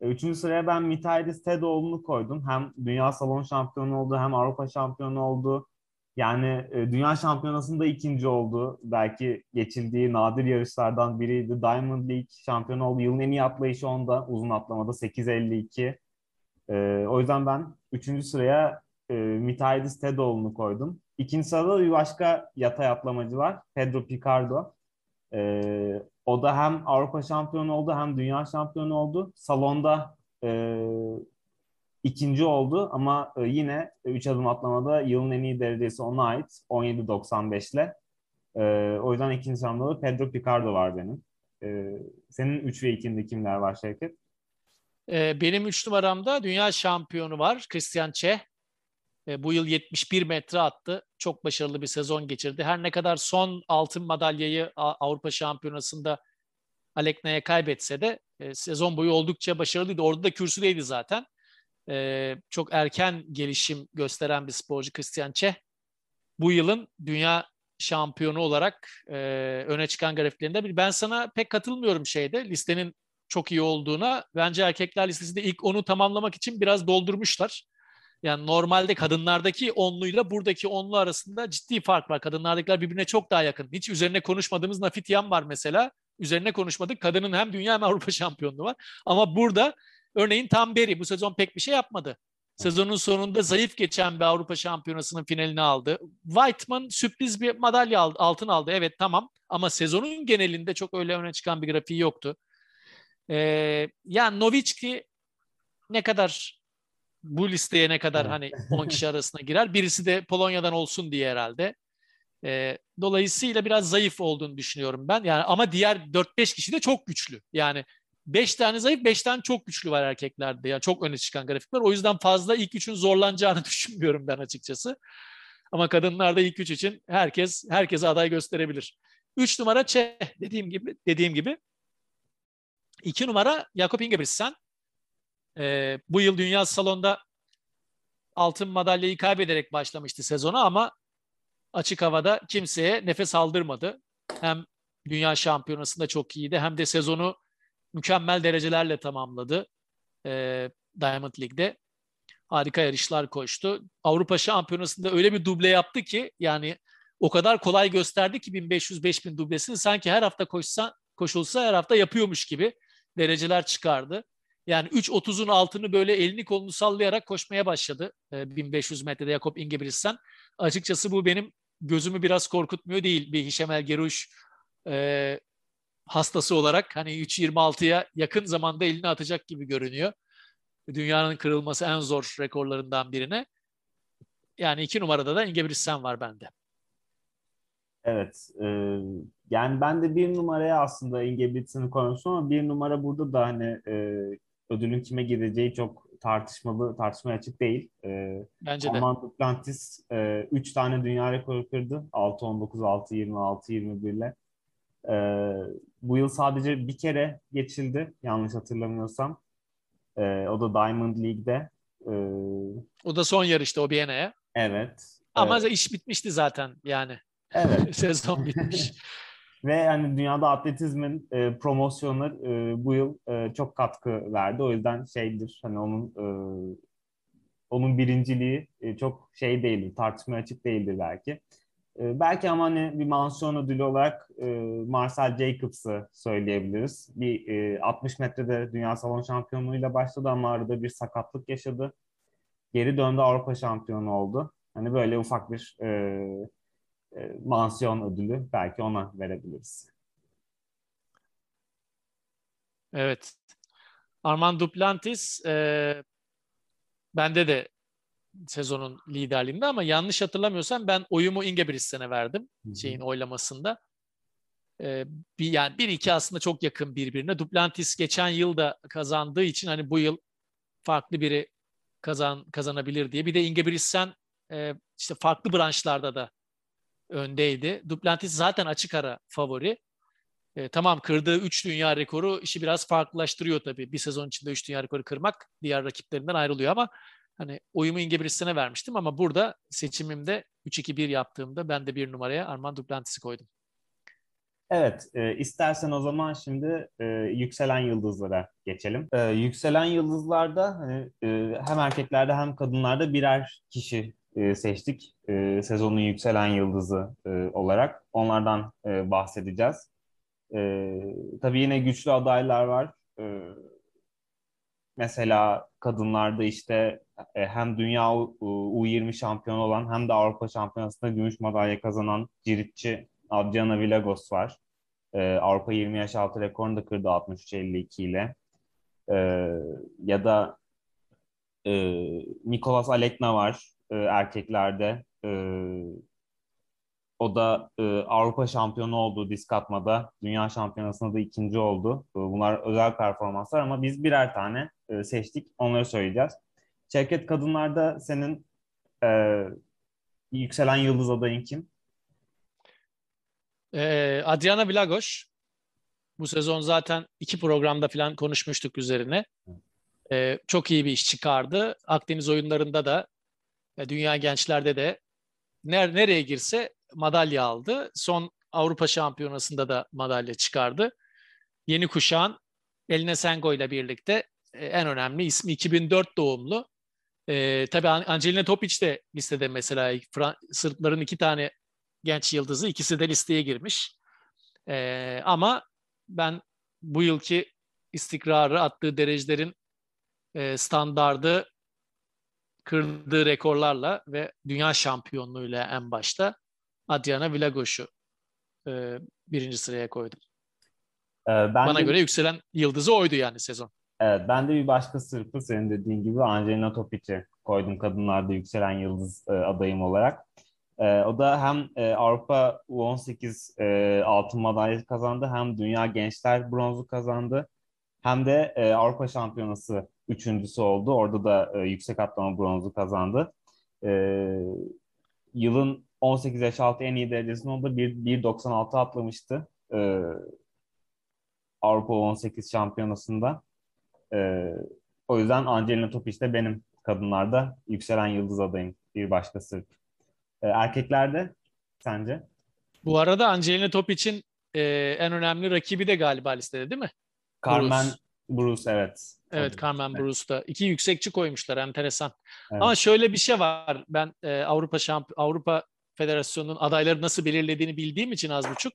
E, üçüncü sıraya ben Mitaidis Tedoğlu'nu koydum. Hem dünya salon şampiyonu oldu hem Avrupa şampiyonu oldu. Yani e, dünya şampiyonasında ikinci oldu. Belki geçildiği nadir yarışlardan biriydi. Diamond League şampiyonu oldu. Yılın en iyi atlayışı onda uzun atlamada 8.52. E, o yüzden ben üçüncü sıraya e, Mitaidis Tedoğlu'nu koydum. İkinci sırada bir başka yatay atlamacı var. Pedro Picardo. E, o da hem Avrupa şampiyonu oldu hem dünya şampiyonu oldu. Salonda e, ikinci oldu ama e, yine 3 adım atlamada yılın en iyi derecesi ona ait 17.95 ile. E, o yüzden ikinci sıramda da Pedro Picardo var benim. E, senin 3 ve 2'inde kimler var Şevket? E, benim 3 numaramda dünya şampiyonu var Christian Çeh. E, bu yıl 71 metre attı. Çok başarılı bir sezon geçirdi. Her ne kadar son altın madalyayı Avrupa Şampiyonası'nda Alekna'ya kaybetse de e, sezon boyu oldukça başarılıydı. Orada da kürsüdeydi zaten. E, çok erken gelişim gösteren bir sporcu Christian Çeh. Bu yılın dünya şampiyonu olarak e, öne çıkan grafiklerinde bir. Ben sana pek katılmıyorum şeyde listenin çok iyi olduğuna. Bence erkekler listesinde ilk onu tamamlamak için biraz doldurmuşlar. Yani normalde kadınlardaki onluyla buradaki onlu arasında ciddi fark var. Kadınlardakiler birbirine çok daha yakın. Hiç üzerine konuşmadığımız Nafityan var mesela. Üzerine konuşmadık. Kadının hem dünya hem Avrupa şampiyonluğu var. Ama burada örneğin Tamberi bu sezon pek bir şey yapmadı. Sezonun sonunda zayıf geçen bir Avrupa Şampiyonası'nın finalini aldı. Whiteman sürpriz bir madalya aldı, altın aldı. Evet tamam ama sezonun genelinde çok öyle öne çıkan bir grafiği yoktu. Ee, yani Novicki ne kadar bu listeye ne kadar hani 10 kişi arasına girer. Birisi de Polonya'dan olsun diye herhalde. E, dolayısıyla biraz zayıf olduğunu düşünüyorum ben. Yani ama diğer 4-5 kişi de çok güçlü. Yani 5 tane zayıf, 5 tane çok güçlü var erkeklerde. Yani çok öne çıkan grafikler. O yüzden fazla ilk üçün zorlanacağını düşünmüyorum ben açıkçası. Ama kadınlarda ilk üç için herkes herkese aday gösterebilir. 3 numara Çeh dediğim gibi dediğim gibi. 2 numara Jakob Ingebrigtsen. Ee, bu yıl Dünya Salon'da altın madalyayı kaybederek başlamıştı sezona ama açık havada kimseye nefes aldırmadı. Hem Dünya Şampiyonası'nda çok iyiydi hem de sezonu mükemmel derecelerle tamamladı e, Diamond League'de. Harika yarışlar koştu. Avrupa Şampiyonası'nda öyle bir duble yaptı ki yani o kadar kolay gösterdi ki 1500-5000 dublesini sanki her hafta koşsa koşulsa her hafta yapıyormuş gibi dereceler çıkardı. Yani 3.30'un altını böyle elini kolunu sallayarak koşmaya başladı. E, 1500 metrede Jakob Ingebrigtsen. Açıkçası bu benim gözümü biraz korkutmuyor değil. Bir Hişemel Geruş e, hastası olarak hani 3.26'ya yakın zamanda elini atacak gibi görünüyor. Dünyanın kırılması en zor rekorlarından birine. Yani iki numarada da Ingebrigtsen var bende. Evet. E, yani ben de bir numaraya aslında Ingebrigtsen'i koymuştum ama bir numara burada da hani e, ödülün kime gideceği çok tartışmalı, tartışmaya açık değil. E, Bence de. Armand Duplantis 3 e, tane dünya rekoru kırdı. 6-19, 6-20, 6-21 ile. E, bu yıl sadece bir kere geçildi yanlış hatırlamıyorsam. E, o da Diamond League'de. E, o da son yarışta o Bienna'ya. Evet. Ama evet. iş bitmişti zaten yani. Evet. Sezon bitmiş. Ve yani dünyada atletizmin e, promosyonu e, bu yıl e, çok katkı verdi. O yüzden şeydir hani onun e, onun birinciliği e, çok şey değildir, tartışmaya açık değildir belki. E, belki ama hani bir mansiyon ödülü olarak e, Marcel Jacobs'ı söyleyebiliriz. Bir e, 60 metrede dünya salon şampiyonluğuyla başladı ama arada bir sakatlık yaşadı. Geri döndü Avrupa şampiyonu oldu. Hani böyle ufak bir e, e, mansiyon ödülü belki ona verebiliriz. Evet. Armand Duplantis e, bende de sezonun liderliğinde ama yanlış hatırlamıyorsam ben oyumu Ingebrigtsen'e verdim Hı-hı. şeyin oylamasında. Ee, bir yani bir iki aslında çok yakın birbirine. Duplantis geçen yıl da kazandığı için hani bu yıl farklı biri kazan kazanabilir diye. Bir de Ingebrigtsen e, işte farklı branşlarda da öndeydi. Duplantis zaten açık ara favori. E, tamam kırdığı 3 dünya rekoru işi biraz farklılaştırıyor tabii. Bir sezon içinde 3 dünya rekoru kırmak diğer rakiplerinden ayrılıyor ama hani oyumu Ingebrigtsen'e vermiştim ama burada seçimimde 3-2-1 yaptığımda ben de bir numaraya Armand Duplantis'i koydum. Evet, e, istersen o zaman şimdi e, yükselen yıldızlara geçelim. E, yükselen yıldızlarda hani, e, hem erkeklerde hem kadınlarda birer kişi e, seçtik e, sezonun yükselen yıldızı e, olarak. Onlardan bahsedeceğiz. Tabii yine güçlü adaylar var. Mesela kadınlarda işte hem dünya U, U20 şampiyonu olan hem de Avrupa şampiyonasında gümüş madalya kazanan ciritçi Adriana Villagos var. Avrupa 20 yaş altı rekorunu da kırdı 63-52 ile. Ya da Nikolas Alekna var e, erkeklerde. E, O da e, Avrupa şampiyonu oldu disk atmada. Dünya şampiyonasında da ikinci oldu. E, bunlar özel performanslar ama biz birer tane e, seçtik. Onları söyleyeceğiz. Şevket Kadınlar'da senin e, yükselen yıldız adayın kim? Ee, Adriana Vlagoş. Bu sezon zaten iki programda falan konuşmuştuk üzerine. Ee, çok iyi bir iş çıkardı. Akdeniz oyunlarında da Dünya Gençler'de de nereye girse madalya aldı. Son Avrupa Şampiyonası'nda da madalya çıkardı. Yeni kuşağın Eline Sengo ile birlikte e, en önemli ismi 2004 doğumlu. Ee, tabii Angelina Topic de listede mesela Sırpların iki tane genç yıldızı ikisi de listeye girmiş. Ee, ama ben bu yılki istikrarı attığı derecelerin e, standardı kırdığı rekorlarla ve dünya şampiyonluğuyla en başta Adriana Vlagoş'u e, birinci sıraya koydum. Ee, ben Bana de, göre yükselen yıldızı oydu yani sezon. Evet, ben de bir başka sırpı senin dediğin gibi Angelina Topic'i koydum kadınlarda yükselen yıldız e, adayım olarak. E, o da hem e, Avrupa U18 e, altın madalya kazandı hem Dünya Gençler bronzu kazandı. Hem de e, Avrupa Şampiyonası üçüncüsü oldu. Orada da e, yüksek atlama bronzu kazandı. E, yılın 18 yaş altı en iyi derecesinde o da 1.96 atlamıştı. E, Avrupa 18 şampiyonasında. E, o yüzden Angelina Topic de benim kadınlarda yükselen yıldız adayım. Bir başka Sırp. E, erkeklerde sence? Bu arada Angelina Topic'in e, en önemli rakibi de galiba listede değil mi? Carmen Bruce, Bruce evet. Evet Carmen. Bruce'da. İki yüksekçi koymuşlar enteresan. Evet. Ama şöyle bir şey var. Ben e, Avrupa Şamp Avrupa Federasyonu'nun adayları nasıl belirlediğini bildiğim için az buçuk.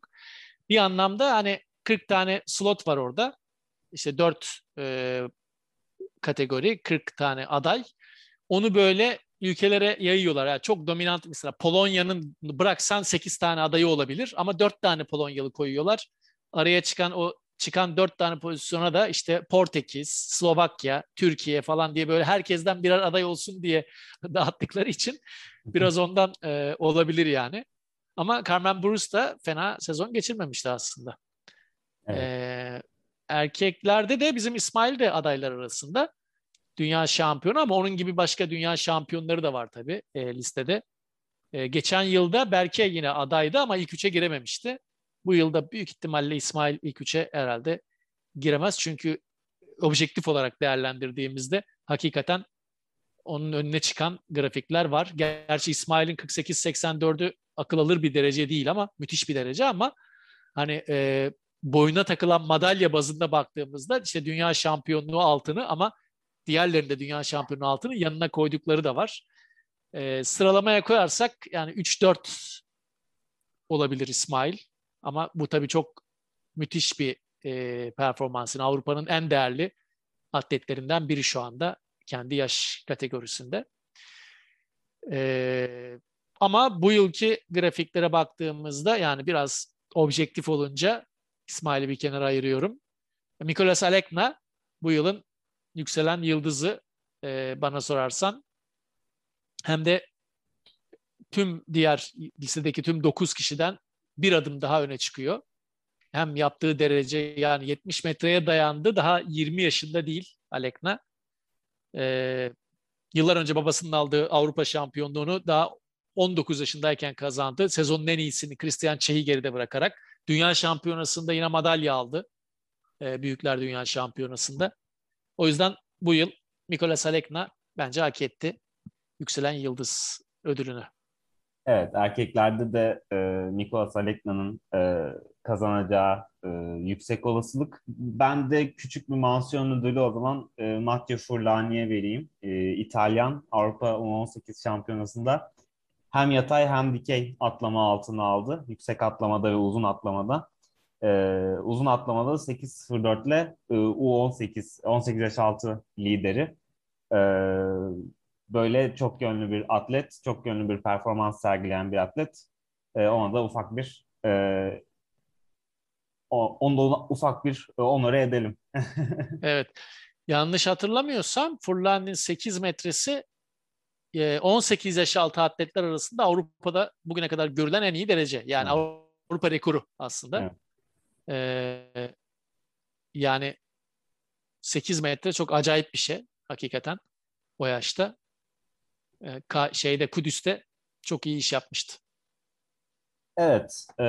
Bir anlamda hani 40 tane slot var orada. İşte 4 e, kategori, 40 tane aday. Onu böyle ülkelere yayıyorlar. Yani çok dominant mesela Polonya'nın bıraksan 8 tane adayı olabilir ama 4 tane Polonyalı koyuyorlar. Araya çıkan o çıkan dört tane pozisyona da işte Portekiz, Slovakya, Türkiye falan diye böyle herkesten birer aday olsun diye dağıttıkları için biraz ondan e, olabilir yani. Ama Carmen Bruce da fena sezon geçirmemişti aslında. Evet. E, erkeklerde de bizim İsmail de adaylar arasında. Dünya şampiyonu ama onun gibi başka dünya şampiyonları da var tabii e, listede. E, geçen yılda Berke yine adaydı ama ilk üçe girememişti. Bu yılda büyük ihtimalle İsmail ilk üçe herhalde giremez. Çünkü objektif olarak değerlendirdiğimizde hakikaten onun önüne çıkan grafikler var. Gerçi İsmail'in 48-84'ü akıl alır bir derece değil ama müthiş bir derece ama hani e, boyuna takılan madalya bazında baktığımızda işte dünya şampiyonluğu altını ama diğerlerinde dünya şampiyonluğu altını yanına koydukları da var. E, sıralamaya koyarsak yani 3-4 olabilir İsmail. Ama bu tabii çok müthiş bir e, performansın. Avrupa'nın en değerli atletlerinden biri şu anda kendi yaş kategorisinde. E, ama bu yılki grafiklere baktığımızda yani biraz objektif olunca İsmail'i bir kenara ayırıyorum. Mikolas Alekna bu yılın yükselen yıldızı e, bana sorarsan. Hem de tüm diğer listedeki tüm 9 kişiden bir adım daha öne çıkıyor. Hem yaptığı derece yani 70 metreye dayandı. Daha 20 yaşında değil Alekna. Ee, yıllar önce babasının aldığı Avrupa şampiyonluğunu daha 19 yaşındayken kazandı. Sezonun en iyisini Christian Çeh'i geride bırakarak. Dünya şampiyonasında yine madalya aldı. Ee, Büyükler Dünya Şampiyonası'nda. O yüzden bu yıl Mikolas Alekna bence hak etti. Yükselen Yıldız ödülünü. Evet, erkeklerde de e, Nikolas Alekna'nın e, kazanacağı e, yüksek olasılık. Ben de küçük bir mansiyon ödülü o zaman e, Matteo Furlani'ye vereyim. E, İtalyan Avrupa 18 şampiyonasında hem yatay hem dikey atlama altına aldı. Yüksek atlamada ve uzun atlamada. E, uzun atlamada 8.04 ile e, U18, 18 yaş altı lideri. E, böyle çok yönlü bir atlet, çok yönlü bir performans sergileyen bir atlet. E, ona da ufak bir e, onu da ufak bir e, onore edelim. evet. Yanlış hatırlamıyorsam Furlan'ın 8 metresi 18 yaş altı atletler arasında Avrupa'da bugüne kadar görülen en iyi derece. Yani evet. Avrupa rekoru aslında. Evet. Ee, yani 8 metre çok acayip bir şey hakikaten o yaşta. Ee, şeyde Kudüs'te çok iyi iş yapmıştı. Evet, e,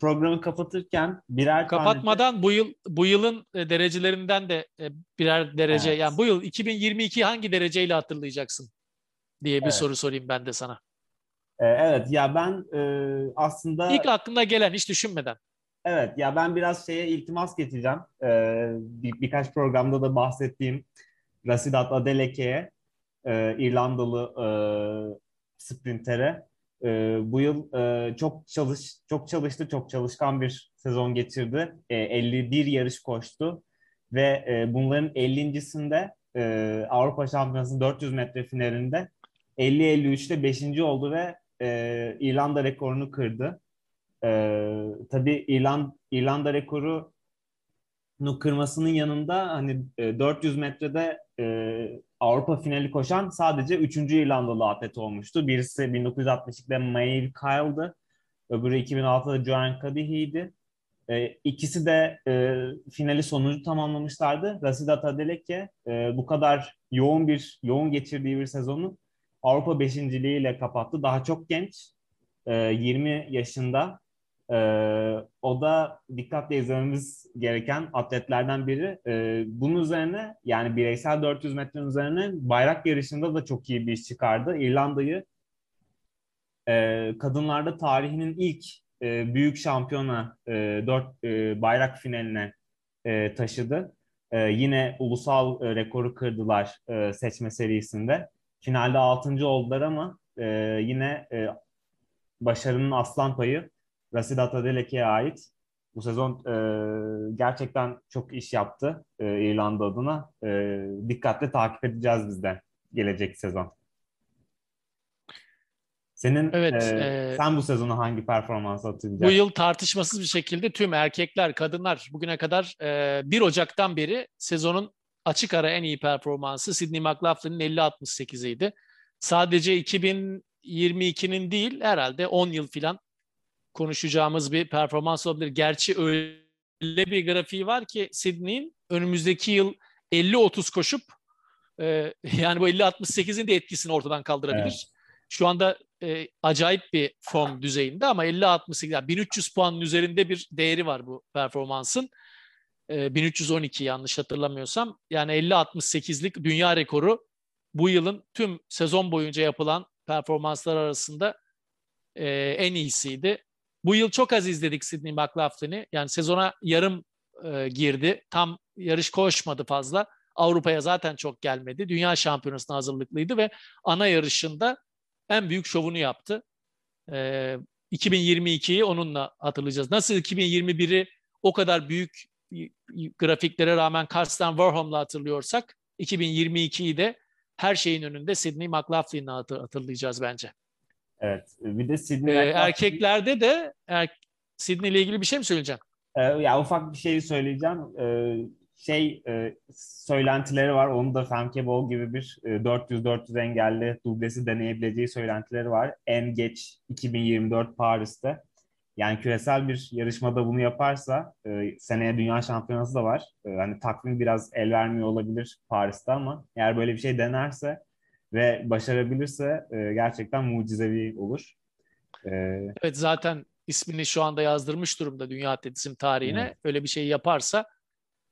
programı kapatırken birer kapatmadan tane bu yıl bu yılın e, derecelerinden de e, birer derece evet. yani bu yıl 2022 hangi dereceyle hatırlayacaksın diye bir evet. soru sorayım ben de sana. E, evet ya ben e, aslında ilk aklına gelen hiç düşünmeden. Evet ya ben biraz şeye iltimas getireceğim. Ee, bir, birkaç programda da bahsettiğim Rasidat Adeleke'ye e, İrlandalı e, sprintere e, bu yıl e, çok çalış çok çalıştı, çok çalışkan bir sezon geçirdi. E, 51 yarış koştu ve e, bunların 50.sinde e, Avrupa Şampiyonası 400 metre finalinde 50-53'te 5. oldu ve e, İrlanda rekorunu kırdı. E, tabii İrlanda, İrlanda rekoru kırmasının yanında hani 400 metrede e, Avrupa finali koşan sadece 3. İrlandalı atlet olmuştu. Birisi 1962'de Maeve Kyle'dı. Öbürü 2006'da Joanne Cadihy'di. E, ikisi de e, finali sonuncu tamamlamışlardı. Rasida Tadeleke e, bu kadar yoğun bir yoğun geçirdiği bir sezonu Avrupa beşinciliğiyle kapattı. Daha çok genç. E, 20 yaşında ee, o da dikkatle izlememiz gereken atletlerden biri. Ee, bunun üzerine yani bireysel 400 metrenin üzerine bayrak yarışında da çok iyi bir iş çıkardı. İrlanda'yı e, kadınlarda tarihinin ilk e, büyük şampiyona e, 4 e, bayrak finaline e, taşıdı. E, yine ulusal e, rekoru kırdılar e, seçme serisinde. Finalde 6. oldular ama e, yine e, başarının aslan payı Rasidat Adeleke'ye ait. Bu sezon e, gerçekten çok iş yaptı e, İrlanda adına. E, dikkatle takip edeceğiz biz de gelecek sezon. Senin evet, e, e, sen bu sezonu hangi performans hatırlayacaksın? Bu yıl tartışmasız bir şekilde tüm erkekler, kadınlar bugüne kadar e, 1 Ocak'tan beri sezonun açık ara en iyi performansı Sidney McLaughlin'in 50-68'iydi. Sadece 2022'nin değil herhalde 10 yıl filan konuşacağımız bir performans olabilir. Gerçi öyle bir grafiği var ki Sydney'in önümüzdeki yıl 50-30 koşup e, yani bu 50-68'in de etkisini ortadan kaldırabilir. Evet. Şu anda e, acayip bir form düzeyinde ama 50-68 yani 1300 puanın üzerinde bir değeri var bu performansın. E, 1312 yanlış hatırlamıyorsam. Yani 50-68'lik dünya rekoru bu yılın tüm sezon boyunca yapılan performanslar arasında e, en iyisiydi. Bu yıl çok az izledik Sidney McLaughlin'i. Yani sezona yarım e, girdi. Tam yarış koşmadı fazla. Avrupa'ya zaten çok gelmedi. Dünya şampiyonasına hazırlıklıydı ve ana yarışında en büyük şovunu yaptı. E, 2022'yi onunla hatırlayacağız. Nasıl 2021'i o kadar büyük grafiklere rağmen Karsten Warholm'la hatırlıyorsak 2022'yi de her şeyin önünde Sidney McLaughlin'la hatırlayacağız bence. Evet. Bir de Sydney ee, erkeklerde de er, Sydney ile ilgili bir şey mi söyleyeceğim? Ee, ya ufak bir şey söyleyeceğim. Ee, şey e, söylentileri var. Onu da Femke Bol gibi bir e, 400-400 engelli dublesi deneyebileceği söylentileri var. En geç 2024 Paris'te. Yani küresel bir yarışmada bunu yaparsa e, seneye dünya şampiyonası da var. E, hani takvim biraz el vermiyor olabilir Paris'te ama eğer böyle bir şey denerse ve başarabilirse e, gerçekten mucizevi olur. E, evet zaten ismini şu anda yazdırmış durumda dünya atletizm tarihine. Evet. Öyle bir şey yaparsa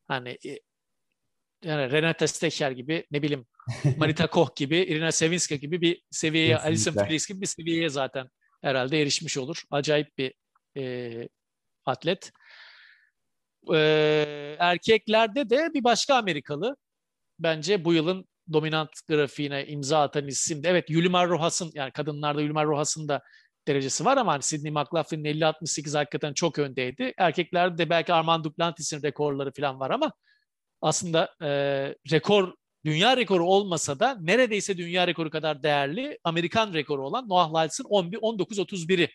hani e, yani Renate Stecher gibi ne bileyim Marita Koch gibi Irina Sevinska gibi bir seviyeye Alison Felix gibi bir seviyeye zaten herhalde erişmiş olur. Acayip bir e, atlet. E, erkeklerde de bir başka Amerikalı bence bu yılın dominant grafiğine imza atan isim de evet Yulimar Rohas'ın yani kadınlarda Yulimar Rohas'ın da derecesi var ama hani Sidney McLaughlin'in 50-68 hakikaten çok öndeydi. Erkeklerde de belki Armand Duplantis'in rekorları falan var ama aslında e, rekor dünya rekoru olmasa da neredeyse dünya rekoru kadar değerli Amerikan rekoru olan Noah Lyles'ın 19-31'i.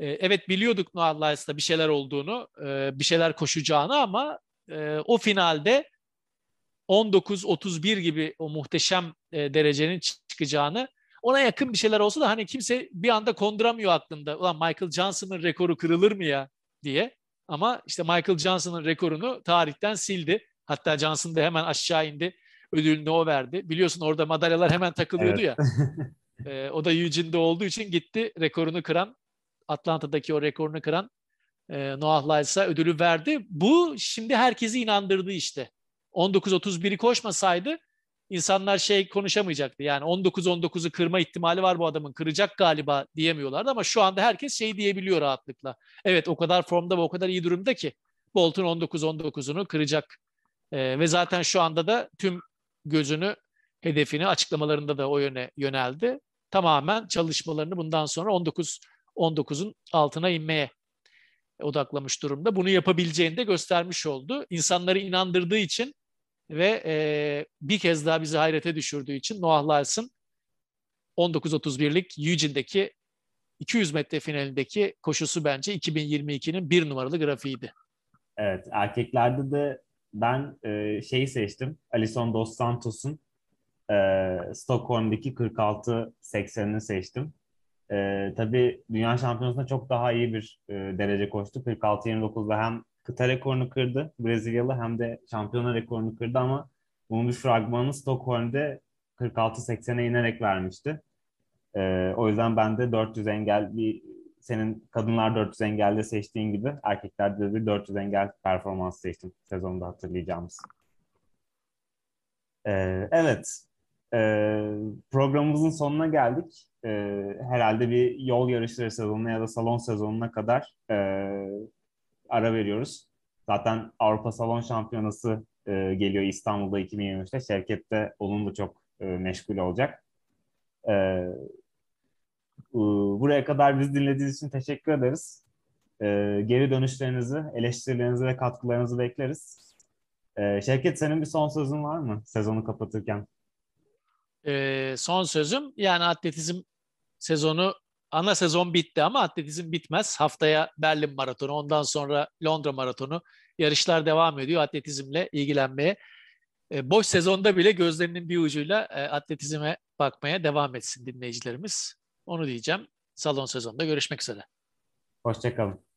E, evet biliyorduk Noah Lyles'ta bir şeyler olduğunu, e, bir şeyler koşacağını ama e, o finalde 19-31 gibi o muhteşem e, derecenin çıkacağını ona yakın bir şeyler olsa da hani kimse bir anda konduramıyor aklında. Ulan Michael Johnson'ın rekoru kırılır mı ya diye. Ama işte Michael Johnson'ın rekorunu tarihten sildi. Hatta Johnson da hemen aşağı indi. Ödülünü o verdi. Biliyorsun orada madalyalar hemen takılıyordu evet. ya. e, o da Eugene'de olduğu için gitti rekorunu kıran Atlanta'daki o rekorunu kıran e, Noah Lyles'a ödülü verdi. Bu şimdi herkesi inandırdı işte. 19.31'i koşmasaydı insanlar şey konuşamayacaktı. Yani 19-19'u kırma ihtimali var bu adamın. Kıracak galiba diyemiyorlardı ama şu anda herkes şey diyebiliyor rahatlıkla. Evet o kadar formda ve o kadar iyi durumda ki Bolt'un 19-19'unu kıracak. Ee, ve zaten şu anda da tüm gözünü, hedefini açıklamalarında da o yöne yöneldi. Tamamen çalışmalarını bundan sonra 19 19'un altına inmeye odaklamış durumda. Bunu yapabileceğini de göstermiş oldu. İnsanları inandırdığı için ve e, bir kez daha bizi hayrete düşürdüğü için Noah Lyles'ın 19.31'lik Eugene'deki 200 metre finalindeki koşusu bence 2022'nin bir numaralı grafiğiydi. Evet, erkeklerde de ben e, şeyi seçtim. Alison Dos Santos'un e, Stockholm'daki 46-80'ini seçtim. E, tabii Dünya Şampiyonası'nda çok daha iyi bir e, derece koştu. 46-29'da hem kıta rekorunu kırdı Brezilyalı hem de şampiyona rekorunu kırdı ama bunun bir fragmanını Stockholm'de 46-80'e inerek vermişti. E, o yüzden ben de 400 engel bir senin kadınlar 400 engelde seçtiğin gibi erkeklerde de bir 400 engel performans seçtim sezonda hatırlayacağımız. Ee, evet, ee, programımızın sonuna geldik. Ee, herhalde bir yol yarışları sezonuna ya da salon sezonuna kadar e, ara veriyoruz. Zaten Avrupa Salon Şampiyonası e, geliyor İstanbul'da 2023'te. Şevket de onunla çok e, meşgul olacak. E, buraya kadar biz dinlediğiniz için teşekkür ederiz. E, geri dönüşlerinizi, eleştirilerinizi ve katkılarınızı bekleriz. E, Şevket senin bir son sözün var mı sezonu kapatırken? E, son sözüm yani atletizm sezonu ana sezon bitti ama atletizm bitmez. Haftaya Berlin Maratonu, ondan sonra Londra Maratonu yarışlar devam ediyor atletizmle ilgilenmeye. E, boş sezonda bile gözlerinin bir ucuyla e, atletizme bakmaya devam etsin dinleyicilerimiz. Onu diyeceğim. Salon sezonunda görüşmek üzere. Hoşçakalın.